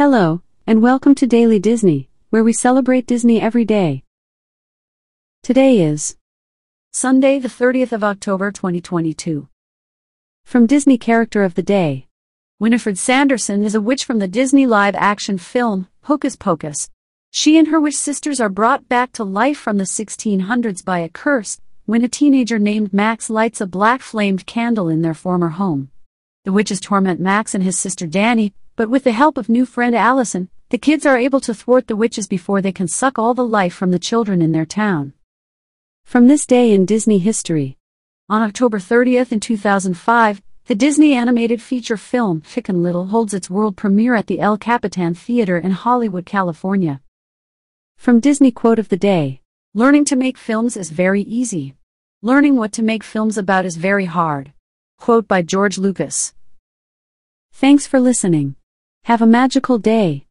Hello, and welcome to Daily Disney, where we celebrate Disney every day. Today is Sunday, the 30th of October 2022. from Disney Character of the Day. Winifred Sanderson is a witch from the Disney live action film, Hocus Pocus. She and her witch sisters are brought back to life from the 1600s by a curse when a teenager named Max lights a black flamed candle in their former home. The witches torment Max and his sister Dani, but with the help of new friend Allison, the kids are able to thwart the witches before they can suck all the life from the children in their town. From this day in Disney history. On October 30th in 2005, the Disney animated feature film Chicken Little holds its world premiere at the El Capitan Theater in Hollywood, California. From Disney Quote of the Day. Learning to make films is very easy. Learning what to make films about is very hard. Quote by George Lucas. Thanks for listening. Have a magical day.